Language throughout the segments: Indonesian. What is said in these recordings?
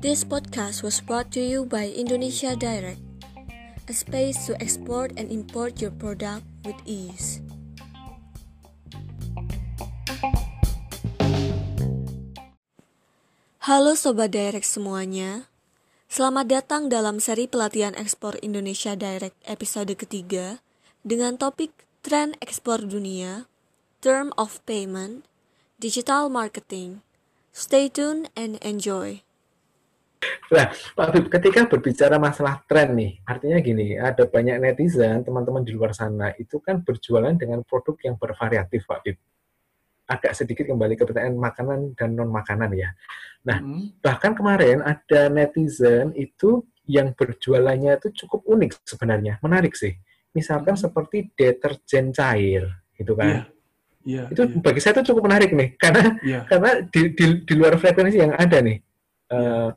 This podcast was brought to you by Indonesia Direct, a space to export and import your product with ease. Halo Sobat Direct semuanya, selamat datang dalam seri pelatihan ekspor Indonesia Direct episode ketiga dengan topik Tren Ekspor Dunia, Term of Payment, Digital Marketing. Stay tuned and enjoy. Nah, Pak Habib, ketika berbicara masalah tren nih, artinya gini, ada banyak netizen, teman-teman di luar sana, itu kan berjualan dengan produk yang bervariatif, Pak Habib. Agak sedikit kembali ke pertanyaan makanan dan non-makanan ya. Nah, hmm. bahkan kemarin ada netizen itu yang berjualannya itu cukup unik sebenarnya, menarik sih. Misalkan hmm. seperti deterjen cair, gitu kan. Yeah. Yeah, itu yeah. bagi saya itu cukup menarik nih, karena yeah. karena di, di, di luar frekuensi yang ada nih. Uh,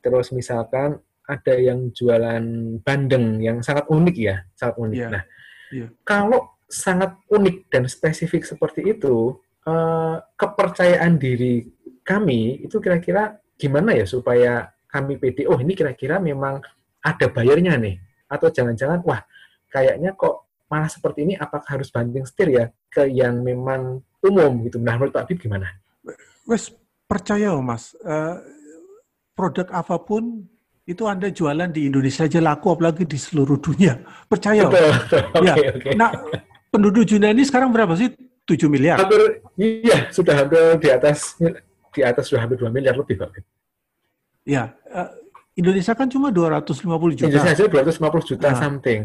terus misalkan ada yang jualan bandeng yang sangat unik ya, sangat unik. Yeah. Nah, yeah. kalau sangat unik dan spesifik seperti itu, uh, kepercayaan diri kami itu kira-kira gimana ya supaya kami pede, oh ini kira-kira memang ada bayarnya nih, atau jangan-jangan wah kayaknya kok malah seperti ini, apakah harus banding setir ya ke yang memang umum gitu. Nah, menurut Pak Bib gimana? Wes percaya mas. Uh produk apa pun itu Anda jualan di Indonesia aja laku, apalagi di seluruh dunia. Percaya. Betul. ya. okay, okay. Nah, penduduk dunia ini sekarang berapa sih? 7 miliar. Hampir, iya, sudah hampir di atas di atas sudah hampir 2 miliar lebih, Pak. Ya, uh, Indonesia kan cuma 250 juta. Indonesia aja 250 juta nah. something.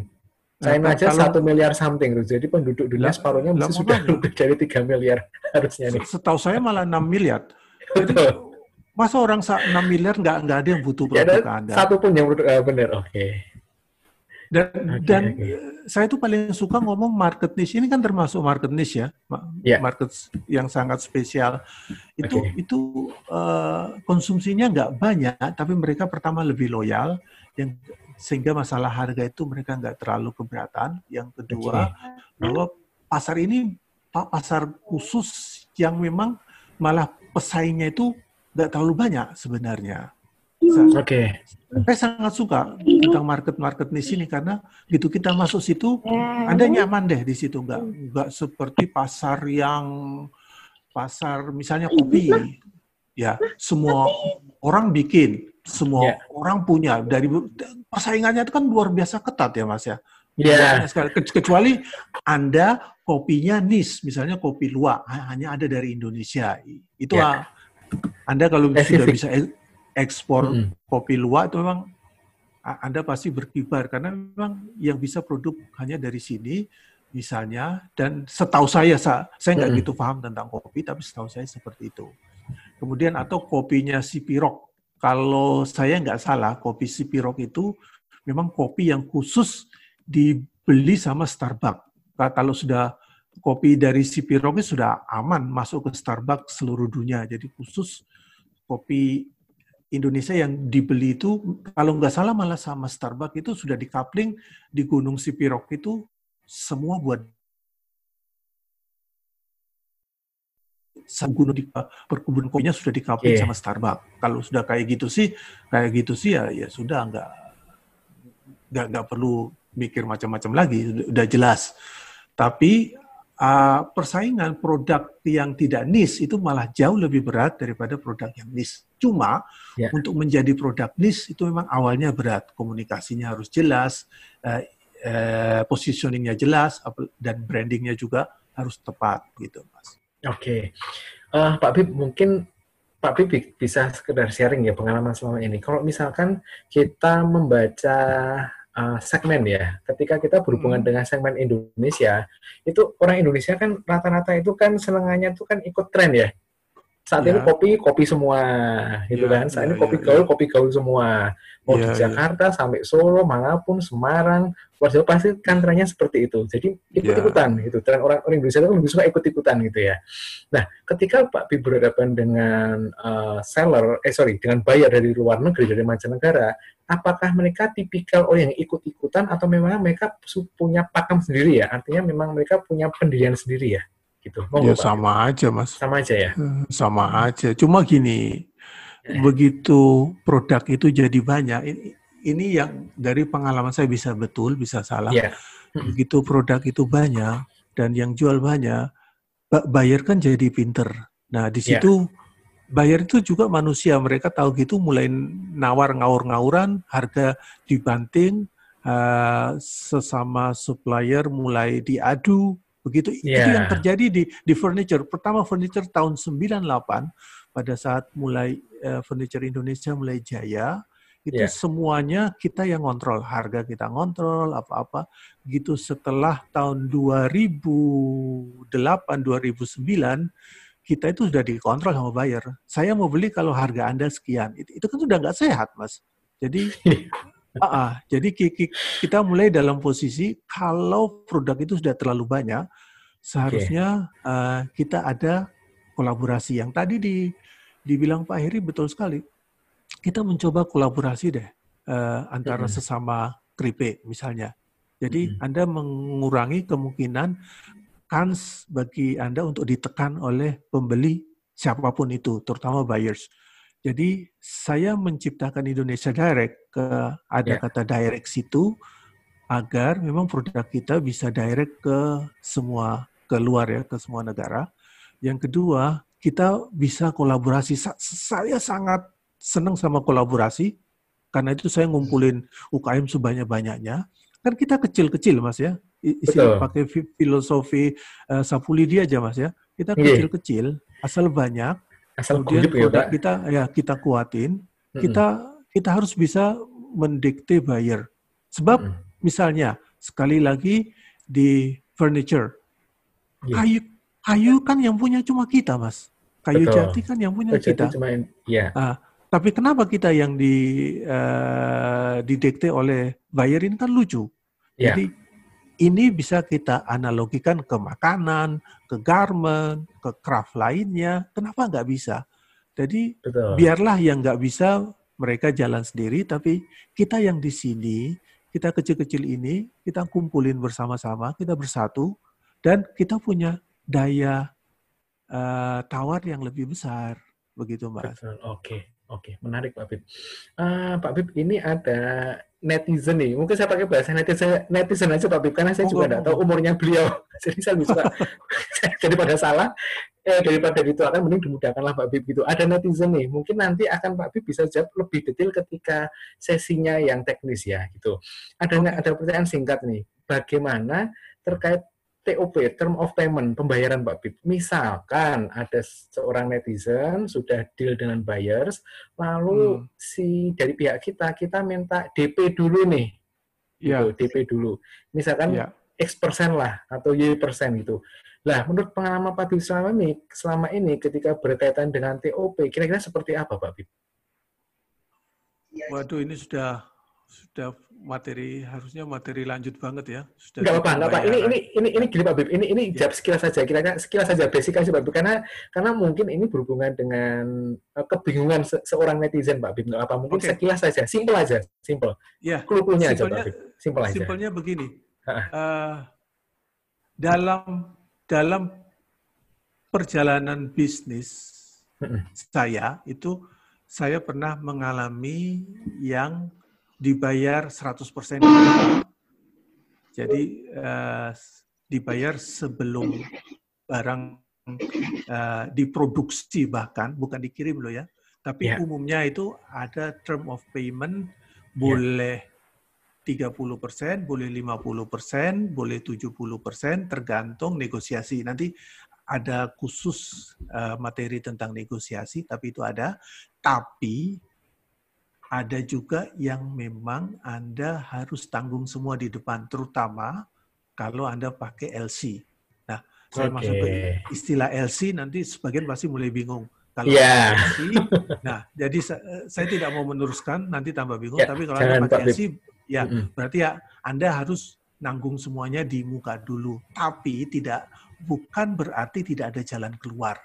Nah, China aja satu miliar something, jadi penduduk dunia separuhnya mesti sudah lebih dari 3 miliar harusnya nih. Setahu saya malah 6 miliar. Jadi Masa orang 6 miliar nggak nggak ada yang butuh produk ya, Anda? Satu pun yang uh, benar, oke. Okay. Dan okay, dan okay. saya tuh paling suka ngomong market niche. Ini kan termasuk market niche ya, yeah. market yang sangat spesial. Itu okay. itu uh, konsumsinya nggak banyak, tapi mereka pertama lebih loyal, yang sehingga masalah harga itu mereka nggak terlalu keberatan. Yang kedua okay. bahwa pasar ini pasar khusus yang memang malah pesaingnya itu nggak terlalu banyak sebenarnya. Oke. Okay. Saya sangat suka tentang market-market di sini karena gitu kita masuk situ, Anda nyaman deh di situ, nggak nggak seperti pasar yang pasar misalnya kopi, ya semua orang bikin, semua yeah. orang punya dari persaingannya itu kan luar biasa ketat ya mas ya. Yeah. Kecuali Anda kopinya nis, misalnya kopi luak hanya ada dari Indonesia. Itu yeah. Anda kalau sudah bisa ekspor mm -hmm. kopi luwak itu memang Anda pasti berkibar karena memang yang bisa produk hanya dari sini misalnya dan setahu saya saya nggak mm -hmm. gitu paham tentang kopi tapi setahu saya seperti itu. Kemudian atau kopinya si Pirok. Kalau saya nggak salah kopi si Pirok itu memang kopi yang khusus dibeli sama Starbucks. Kalau sudah kopi dari Rocky sudah aman masuk ke Starbucks seluruh dunia. Jadi khusus kopi Indonesia yang dibeli itu kalau nggak salah malah sama Starbucks itu sudah dikapling di Gunung Sipirok itu semua buat gunung di perkebunan kopinya sudah dikapling yeah. sama Starbucks. Kalau sudah kayak gitu sih, kayak gitu sih ya ya sudah nggak nggak nggak perlu mikir macam-macam lagi, udah jelas. Tapi uh, persaingan produk yang tidak niche itu malah jauh lebih berat daripada produk yang niche. Cuma yeah. untuk menjadi produk niche itu memang awalnya berat, komunikasinya harus jelas, uh, uh, positioningnya jelas, dan brandingnya juga harus tepat gitu, Mas. Oke, okay. uh, Pak Bib mungkin Pak Bib bisa sekedar sharing ya pengalaman selama ini. Kalau misalkan kita membaca uh, segmen ya. Ketika kita berhubungan hmm. dengan segmen Indonesia, itu orang Indonesia kan rata-rata itu kan senangannya itu kan ikut tren ya saat yeah. ini kopi kopi semua gitu yeah, kan saat yeah, ini kopi yeah, gaul yeah. kopi gaul semua mau yeah, di ya. Jakarta yeah. sampai Solo mana pun Semarang luar Jawa pasti kan trennya seperti itu jadi ikut ikutan yeah. gitu tren orang orang Indonesia itu lebih suka ikut ikutan gitu ya nah ketika Pak Bi berhadapan dengan uh, seller eh sorry dengan buyer dari luar negeri dari mancanegara apakah mereka tipikal orang yang ikut ikutan atau memang mereka punya pakem sendiri ya artinya memang mereka punya pendirian sendiri ya gitu. Mau ya sama aja mas. Sama aja ya. Hmm, sama aja. Cuma gini, begitu produk itu jadi banyak, ini, ini yang dari pengalaman saya bisa betul, bisa salah. Yeah. Begitu produk itu banyak dan yang jual banyak, bayar kan jadi pinter. Nah di Yeah. situ bayar itu juga manusia. Mereka tahu gitu mulai nawar ngaur-ngauran, harga dibanting, uh, sesama supplier mulai diadu, begitu. Itu Yeah. yang terjadi di di furniture. Pertama furniture tahun 98 pada saat mulai uh, furniture Indonesia mulai jaya, itu Yeah. semuanya kita yang kontrol, harga kita ngontrol apa-apa. Gitu setelah tahun 2008 2009 kita itu sudah dikontrol sama buyer. Saya mau beli kalau harga Anda sekian. Itu, itu kan sudah nggak sehat, Mas. Jadi Ah, ah. jadi ki- ki- kita mulai dalam posisi kalau produk itu sudah terlalu banyak, seharusnya eh, kita ada kolaborasi. Yang tadi di, dibilang Pak Heri betul sekali. Kita mencoba kolaborasi deh eh, antara sesama kripe misalnya. Jadi Mm-mm. Anda mengurangi kemungkinan kans bagi Anda untuk ditekan oleh pembeli siapa pun itu, terutama buyers. Jadi saya menciptakan Indonesia Direct ke ada Ya. kata direct situ agar memang produk kita bisa direct ke semua keluar ya ke semua negara. Yang kedua kita bisa kolaborasi. Sa- Saya sangat senang sama kolaborasi karena itu saya ngumpulin UKM sebanyak-banyaknya. Kan kita kecil-kecil mas ya, istilah pakai fi- filosofi uh, Sapulidi aja mas ya. Kita Iya. kecil-kecil, asal banyak, Asal kemudian ya, produk Pak. kita ya kita kuatin Mm-mm. kita kita harus bisa mendikte buyer sebab Mm-mm. misalnya sekali lagi di furniture Iya. kayu kayu kan yang punya cuma kita mas kayu Betul. jati kan yang punya jadi kita cuma in- ya. tapi kenapa kita yang di eh, didikte oleh buyer ini kan lucu Ya. jadi ini bisa kita analogikan ke makanan, ke garment, ke craft lainnya. Kenapa nggak bisa? Jadi Betul. biarlah yang nggak bisa mereka jalan sendiri, tapi kita yang di sini, kita kecil-kecil ini, kita kumpulin bersama-sama, kita bersatu, dan kita punya daya eh, tawar yang lebih besar, begitu mas. Betul. Oke. Oke, menarik Pak Bib. Ah, Pak Bib, ini ada netizen nih. Mungkin saya pakai bahasa netizen, netizen aja Pak Bib, karena saya Monggo, juga nggak tahu umurnya beliau. Jadi saya bisa daripada salah, eh, daripada dituakan, mending dimudahkanlah Pak Bib gitu. Ada netizen nih, mungkin nanti akan Pak Bib bisa jawab lebih detail ketika sesinya yang teknis ya gitu. Ada ada pertanyaan singkat nih, bagaimana terkait TOP, term of payment, pembayaran Pak Bib. Misalkan ada seorang netizen sudah deal dengan buyers, lalu Hmm. si dari pihak kita, kita minta DP dulu nih, Ya, gitu, DP dulu. Misalkan ya. X persen lah, atau Y persen gitu. Lah, menurut pengalaman Pak Bib selama ini, selama ini ketika berkaitan dengan TOP, kira-kira seperti apa Pak Bib? Waduh, ini sudah sudah materi harusnya materi lanjut banget ya. Sudah Enggak apa-apa, enggak apa. Ini ini ini ini gini Pak Bib. Ini ini Ya. jawab sekilas saja. Kira-kira sekilas saja basic aja Pak Bib. Karena karena mungkin ini berhubungan dengan eh, kebingungan se- seorang netizen Pak Bib. Enggak apa. Mungkin Oke. sekilas saja, simple aja, simple. Ya, Clue-cluenya aja Pak Bib. Simple aja. simpelnya begini. Eh, dalam dalam perjalanan bisnis saya itu saya pernah mengalami yang dibayar 100% jadi eh, dibayar sebelum barang eh, diproduksi bahkan bukan dikirim loh ya tapi Ya. umumnya itu ada term of payment boleh 30%, boleh 50%, boleh 70%, tergantung negosiasi. Nanti ada khusus eh, materi tentang negosiasi, tapi itu ada. Tapi ada juga yang memang Anda harus tanggung semua di depan, terutama kalau Anda pakai LC. Nah, saya Oke. masuk ke istilah LC, nanti sebagian pasti mulai bingung. Kalau Iya. LC, nah jadi sa- saya tidak mau meneruskan, nanti tambah bingung. Ya, tapi kalau Anda Pak pakai. LC, ya Mm-mm. berarti ya Anda harus nanggung semuanya di muka dulu. Tapi tidak bukan berarti tidak ada jalan keluar.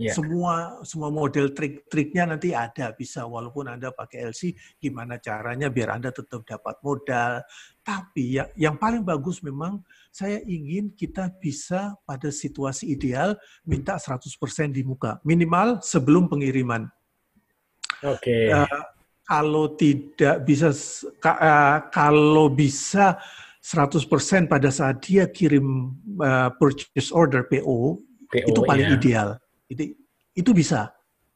Ya. Semua semua model trik-triknya nanti ada bisa walaupun Anda pakai LC gimana caranya biar Anda tetap dapat modal. Tapi ya, yang paling bagus memang saya ingin kita bisa pada situasi ideal minta 100% di muka minimal sebelum pengiriman. Oke. Okay. Uh, kalau tidak bisa uh, kalau bisa 100% pada saat dia kirim uh, purchase order PO, PO itu paling yeah. ideal. Itu itu bisa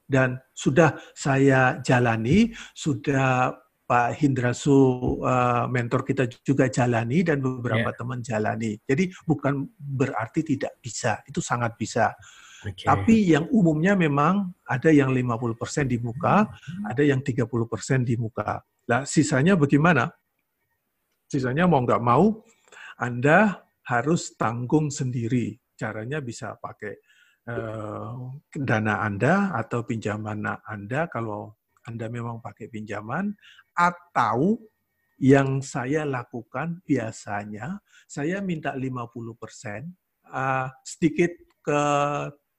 dan sudah saya jalani, sudah Pak Hindrasu uh, mentor kita juga jalani dan beberapa yeah. teman jalani. Jadi bukan berarti tidak bisa, itu sangat bisa. Okay. Tapi yang umumnya memang ada yang 50% di muka, ada yang 30% di muka. Nah, sisanya bagaimana? Sisanya mau nggak mau, Anda harus tanggung sendiri. Caranya bisa pakai uh, dana Anda atau pinjaman Anda kalau Anda memang pakai pinjaman, atau yang saya lakukan biasanya, saya minta 50 persen, uh, sedikit ke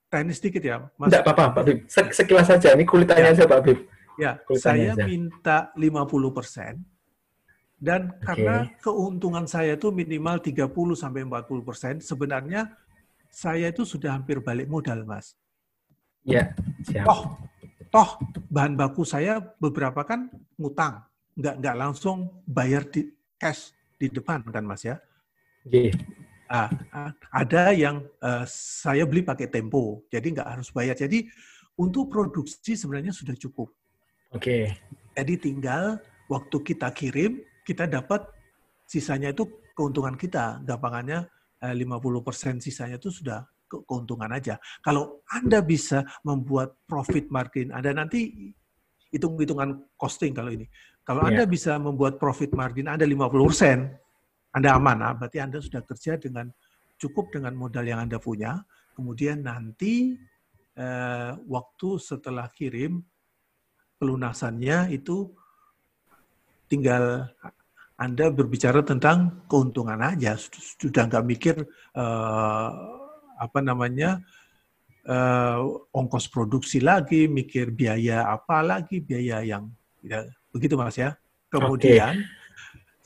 teknis sedikit ya, Mas. Tidak apa-apa, Pak Bib. Sekilas saja, ini kulitannya ya. aja, Pak Bib. Ya, saya aja. minta 50 persen, dan okay. karena keuntungan saya itu minimal 30 sampai 40 persen, sebenarnya saya itu sudah hampir balik modal, Mas. Ya, siap. Toh, toh bahan baku saya beberapa kan ngutang, nggak nggak langsung bayar di cash di depan kan, Mas ya. Yeah. Ah, ada yang uh, saya beli pakai tempo, jadi nggak harus bayar. Jadi untuk produksi sebenarnya sudah cukup. Oke. Okay. Jadi tinggal waktu kita kirim, kita dapat sisanya itu keuntungan kita. Gampangannya 50% eh, sisanya itu sudah keuntungan aja. Kalau Anda bisa membuat profit margin, Anda nanti hitung-hitungan costing kalau ini. Kalau yeah. Anda bisa membuat profit margin Anda 50%, anda aman, ah, berarti Anda sudah kerja dengan cukup dengan modal yang Anda punya. Kemudian nanti eh, waktu setelah kirim pelunasannya itu tinggal Anda berbicara tentang keuntungan aja, sudah nggak mikir eh, apa namanya eh, ongkos produksi lagi, mikir biaya apa lagi, biaya yang ya, begitu mas ya. Kemudian okay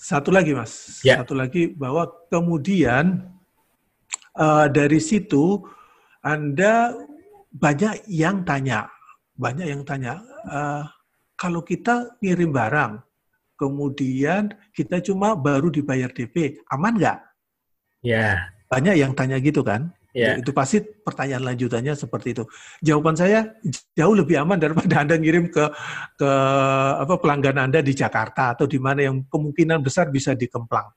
satu lagi, Mas. Ya. Satu lagi bahwa kemudian uh, dari situ Anda banyak yang tanya, banyak yang tanya, uh, kalau kita ngirim barang, kemudian kita cuma baru dibayar DP, aman nggak? Ya. Banyak yang tanya gitu kan? Yeah. Itu pasti pertanyaan lanjutannya seperti itu. Jawaban saya jauh lebih aman daripada Anda ngirim ke ke apa pelanggan Anda di Jakarta atau di mana yang kemungkinan besar bisa dikemplang.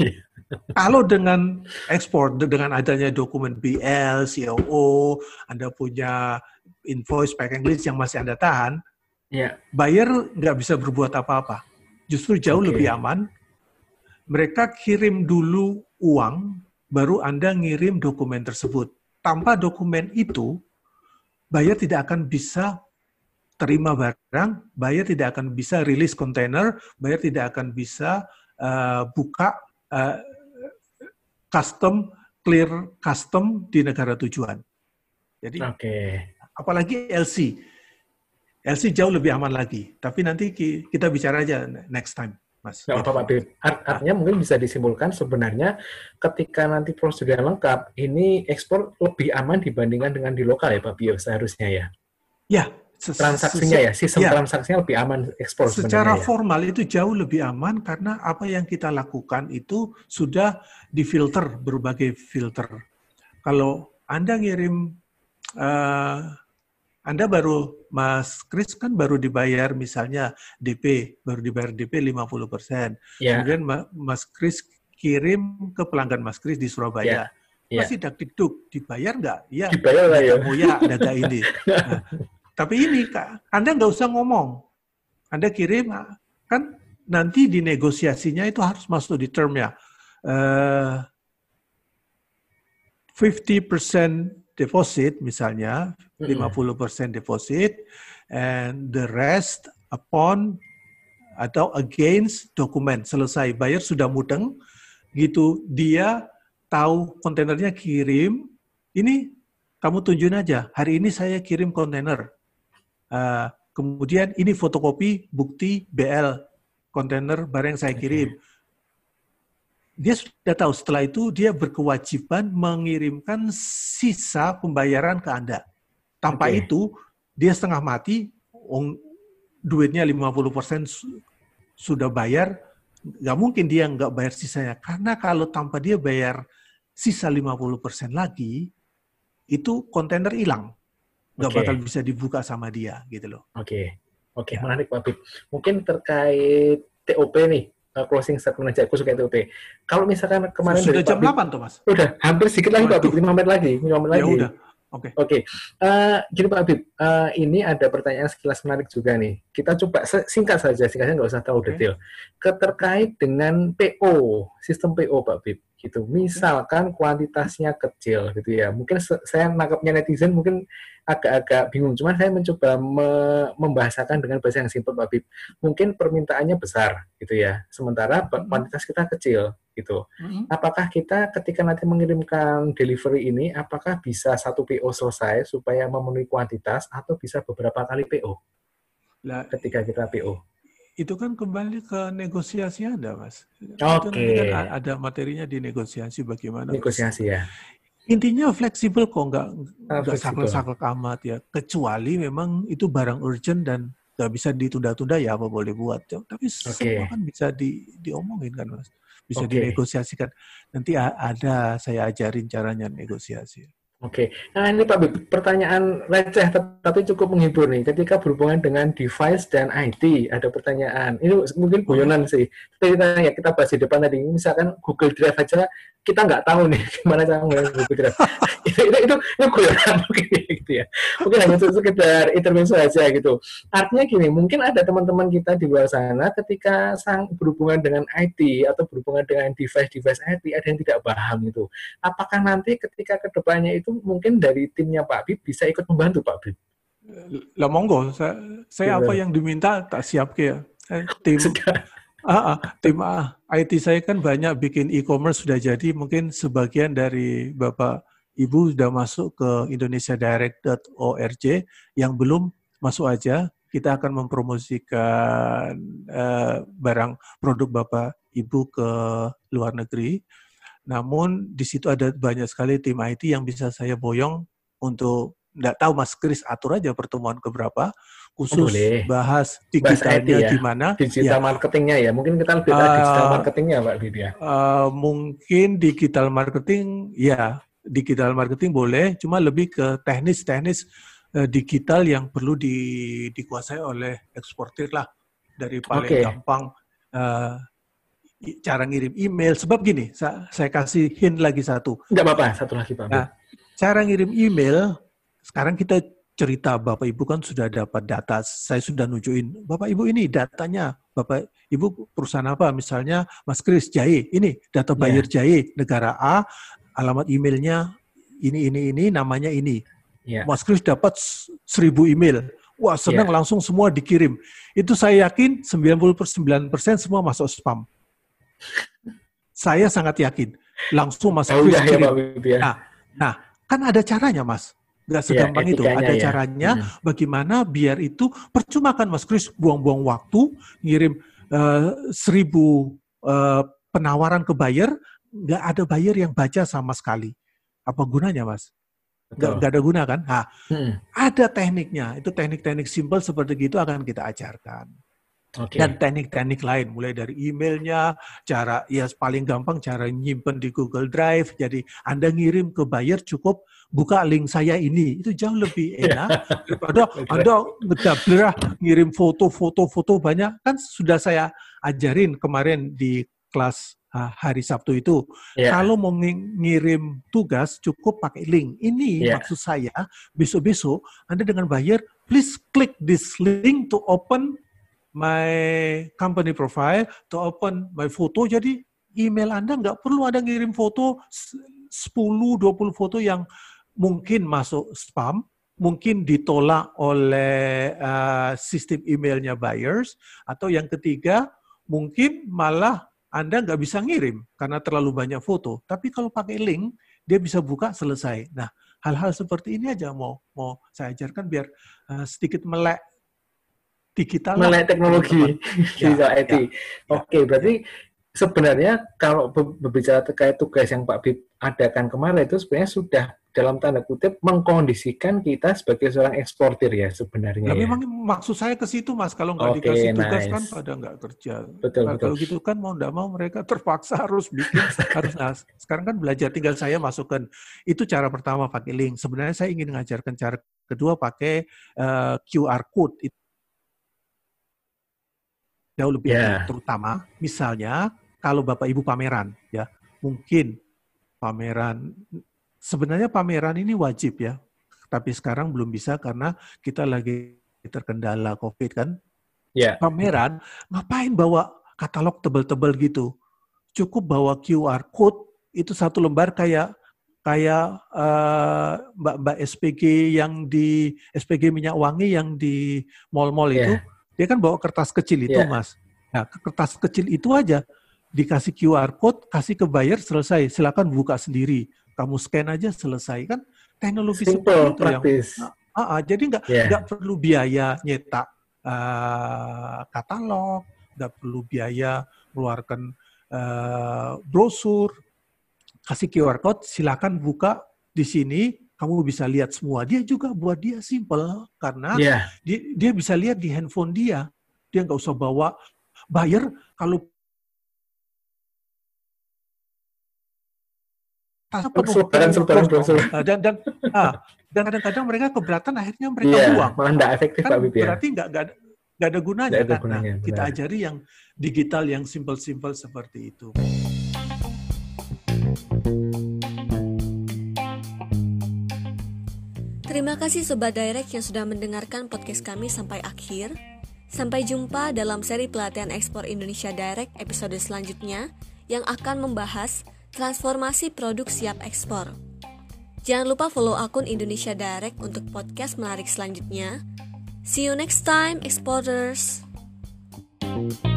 Kalau dengan ekspor dengan adanya dokumen BL, COO, Anda punya invoice packing list yang masih Anda tahan, yeah. buyer nggak bisa berbuat apa-apa. Justru jauh okay. lebih aman. Mereka kirim dulu uang baru Anda ngirim dokumen tersebut. Tanpa dokumen itu, buyer tidak akan bisa terima barang, buyer tidak akan bisa rilis kontainer, buyer tidak akan bisa uh, buka uh, custom clear custom di negara tujuan. Jadi, okay. apalagi LC, LC jauh lebih aman lagi. Tapi nanti kita bicara aja next time. Mas. Nggak apa Pak Art, artinya mungkin bisa disimpulkan sebenarnya ketika nanti prosedur lengkap, ini ekspor lebih aman dibandingkan dengan di lokal ya Pak Bio seharusnya ya? Ya. Transaksinya ya, sistem ya. transaksinya lebih aman ekspor Secara ya. formal itu jauh lebih aman karena apa yang kita lakukan itu sudah difilter berbagai filter. Kalau Anda ngirim uh, anda baru, Mas Kris kan baru dibayar misalnya DP, baru dibayar DP 50 persen. Yeah. Kemudian Mas Kris kirim ke pelanggan Mas Kris di Surabaya. Yeah. Yeah. Masih duk dibayar nggak? Ya, dibayar lah ya. ya, data ini. Nah, tapi ini, Kak, Anda nggak usah ngomong. Anda kirim, kan nanti di negosiasinya itu harus masuk di termnya. Uh, 50% deposit misalnya, 50% deposit, and the rest upon atau against dokumen selesai bayar sudah mudeng gitu. Dia tahu kontainernya kirim ini kamu tunjukin aja hari ini saya kirim kontainer. Uh, kemudian ini fotokopi bukti BL kontainer barang yang saya kirim dia sudah tahu setelah itu dia berkewajiban mengirimkan sisa pembayaran ke Anda. Tanpa okay. itu dia setengah mati duitnya 50% sudah bayar, nggak mungkin dia nggak bayar sisanya. Karena kalau tanpa dia bayar sisa 50% lagi, itu kontainer hilang. Nggak okay. bakal bisa dibuka sama dia, gitu loh. Oke, okay. oke, okay, ya. menarik Pak Bib. Mungkin terkait TOP nih, uh, closing statement aja khusus TOP. Kalau misalkan kemarin sudah jam Bib, 8 tuh Mas. Udah, hampir sedikit lagi Pak Bib, 5 menit lagi, 5 menit ya lagi. udah. Oke. Okay. Oke. Okay. Uh, eh, gini Pak Habib, uh, ini ada pertanyaan sekilas menarik juga nih. Kita coba singkat saja, singkatnya nggak usah terlalu okay. detail. Keterkait dengan PO, sistem PO Pak Habib gitu. Misalkan kuantitasnya kecil gitu ya. Mungkin saya nangkapnya netizen mungkin agak-agak bingung. Cuman saya mencoba me membahasakan dengan bahasa yang simpel Pak Bib. Mungkin permintaannya besar gitu ya. Sementara kuantitas kita kecil gitu. Mm-hmm. Apakah kita ketika nanti mengirimkan delivery ini apakah bisa satu PO selesai supaya memenuhi kuantitas atau bisa beberapa kali PO? Ketika kita PO itu kan kembali ke negosiasi Anda, Mas. Oke. Okay. Kan ada materinya di negosiasi bagaimana. Negosiasi ya. Intinya fleksibel kok, nggak ah, nggak saklek-saklek amat ya. Kecuali memang itu barang urgent dan nggak bisa ditunda-tunda ya apa boleh buat. Tapi okay. semua kan bisa di, diomongin kan, Mas. Bisa okay. dinegosiasikan. Nanti ada saya ajarin caranya negosiasi. Oke, nah ini Pak Bib, pertanyaan receh tapi cukup menghibur nih. Ketika berhubungan dengan device dan IT, ada pertanyaan. Ini mungkin guyonan sih. Tapi kita, ya, kita bahas di depan tadi. Misalkan Google Drive aja, kita nggak tahu nih gimana cara menggunakan Google Drive. itu, itu, itu, itu guyonan mungkin gitu ya. Mungkin hanya sekedar intermezzo aja gitu. Artinya gini, mungkin ada teman-teman kita di luar sana ketika sang berhubungan dengan IT atau berhubungan dengan device-device IT, ada yang tidak paham itu. Apakah nanti ketika ke depannya itu itu mungkin dari timnya Pak Bib bisa ikut membantu Pak Bib. Lah monggo, saya, saya apa yang diminta tak siap ke ya. Eh, tim ah, ah, tim ah, IT saya kan banyak bikin e-commerce sudah jadi, mungkin sebagian dari Bapak Ibu sudah masuk ke indonesiadirect.org, yang belum masuk aja, kita akan mempromosikan uh, barang produk Bapak Ibu ke luar negeri. Namun di situ ada banyak sekali tim IT yang bisa saya boyong untuk tidak tahu Mas Kris atur aja pertemuan keberapa khusus Boleh. bahas digitalnya ya. gimana digital ya. marketingnya ya mungkin kita lebih uh, digital marketingnya Pak Bibia uh, mungkin digital marketing ya digital marketing boleh cuma lebih ke teknis-teknis uh, digital yang perlu di, dikuasai oleh eksportir lah dari paling okay. gampang uh, cara ngirim email. Sebab gini, saya, saya kasih hint lagi satu. Enggak apa-apa, satu lagi Pak. Nah, cara ngirim email, sekarang kita cerita Bapak Ibu kan sudah dapat data, saya sudah nunjukin, Bapak Ibu ini datanya, Bapak Ibu perusahaan apa, misalnya Mas Kris Jaye, ini data buyer yeah. Jaye, negara A, alamat emailnya ini, ini, ini, namanya ini. Yeah. Mas Kris dapat seribu email. Wah, senang yeah. langsung semua dikirim. Itu saya yakin 99% semua masuk spam. Saya sangat yakin. Langsung Mas Chris ya, kirim. Ya, nah, nah, kan ada caranya Mas. Nggak iya, segampang ya, itu. Ada ya. caranya hmm. bagaimana biar itu percuma kan Mas Chris buang-buang waktu ngirim uh, seribu uh, penawaran ke buyer, nggak ada buyer yang baca sama sekali. Apa gunanya Mas? Nggak, nggak ada guna kan? Nah, hmm. ada tekniknya. Itu teknik-teknik simpel seperti itu akan kita ajarkan. Okay. Dan teknik-teknik lain, mulai dari emailnya, cara ya paling gampang cara nyimpen di Google Drive. Jadi Anda ngirim ke buyer cukup buka link saya ini, itu jauh lebih enak daripada Anda ngedablerah ngirim foto-foto-foto banyak. Kan sudah saya ajarin kemarin di kelas ah, hari Sabtu itu. Yeah. Kalau mau ngirim tugas cukup pakai link. Ini yeah. maksud saya besok-besok Anda dengan buyer, please click this link to open my company profile to open my foto. Jadi email Anda nggak perlu ada ngirim foto 10-20 foto yang mungkin masuk spam, mungkin ditolak oleh uh, sistem emailnya buyers, atau yang ketiga mungkin malah Anda nggak bisa ngirim karena terlalu banyak foto. Tapi kalau pakai link, dia bisa buka selesai. Nah, hal-hal seperti ini aja mau mau saya ajarkan biar uh, sedikit melek digital melek teknologi digital ya, IT. Ya, Oke, ya, berarti ya. sebenarnya kalau berbicara terkait tugas yang Pak Bib adakan kemarin itu sebenarnya sudah dalam tanda kutip mengkondisikan kita sebagai seorang eksportir ya sebenarnya. Nah, ya. Memang maksud saya ke situ mas, kalau nggak okay, dikasih tugas nice. kan pada nggak kerja. Betul, nah, betul. Kalau gitu kan mau nggak mau mereka terpaksa harus bikin harus. Nah, sekarang kan belajar tinggal saya masukkan itu cara pertama pakai link. Sebenarnya saya ingin mengajarkan cara kedua pakai uh, eh, QR code itu jauh lebih yeah. terutama misalnya kalau bapak ibu pameran ya mungkin pameran sebenarnya pameran ini wajib ya, tapi sekarang belum bisa karena kita lagi terkendala COVID kan. Yeah. Pameran ngapain bawa katalog tebel-tebel gitu? Cukup bawa QR code itu satu lembar kayak kayak uh, mbak-mbak SPG yang di SPG minyak wangi yang di mall-mall yeah. itu, dia kan bawa kertas kecil itu, yeah. mas. Nah, kertas kecil itu aja dikasih QR code, kasih ke buyer selesai. Silakan buka sendiri kamu scan aja selesai kan teknologi Simple, seperti itu praktis. yang uh, uh, jadi nggak yeah. nggak perlu biaya nyetak uh, katalog nggak perlu biaya mengeluarkan uh, brosur kasih QR code silakan buka di sini kamu bisa lihat semua dia juga buat dia simple karena yeah. dia, dia bisa lihat di handphone dia dia nggak usah bawa buyer kalau penuh. Selebaran, Dan dan ah, dan kadang-kadang mereka keberatan akhirnya mereka yeah, buang. Malah tidak efektif kan Pak Bib, ya. Berarti nggak nggak ada, nggak ada gunanya. Gak ada kan? gunanya nah, kita ajari yang digital yang simple-simple seperti itu. Terima kasih Sobat Direct yang sudah mendengarkan podcast kami sampai akhir. Sampai jumpa dalam seri pelatihan ekspor Indonesia Direct episode selanjutnya yang akan membahas transformasi produk siap ekspor. Jangan lupa follow akun Indonesia Direct untuk podcast menarik selanjutnya. See you next time, exporters. thank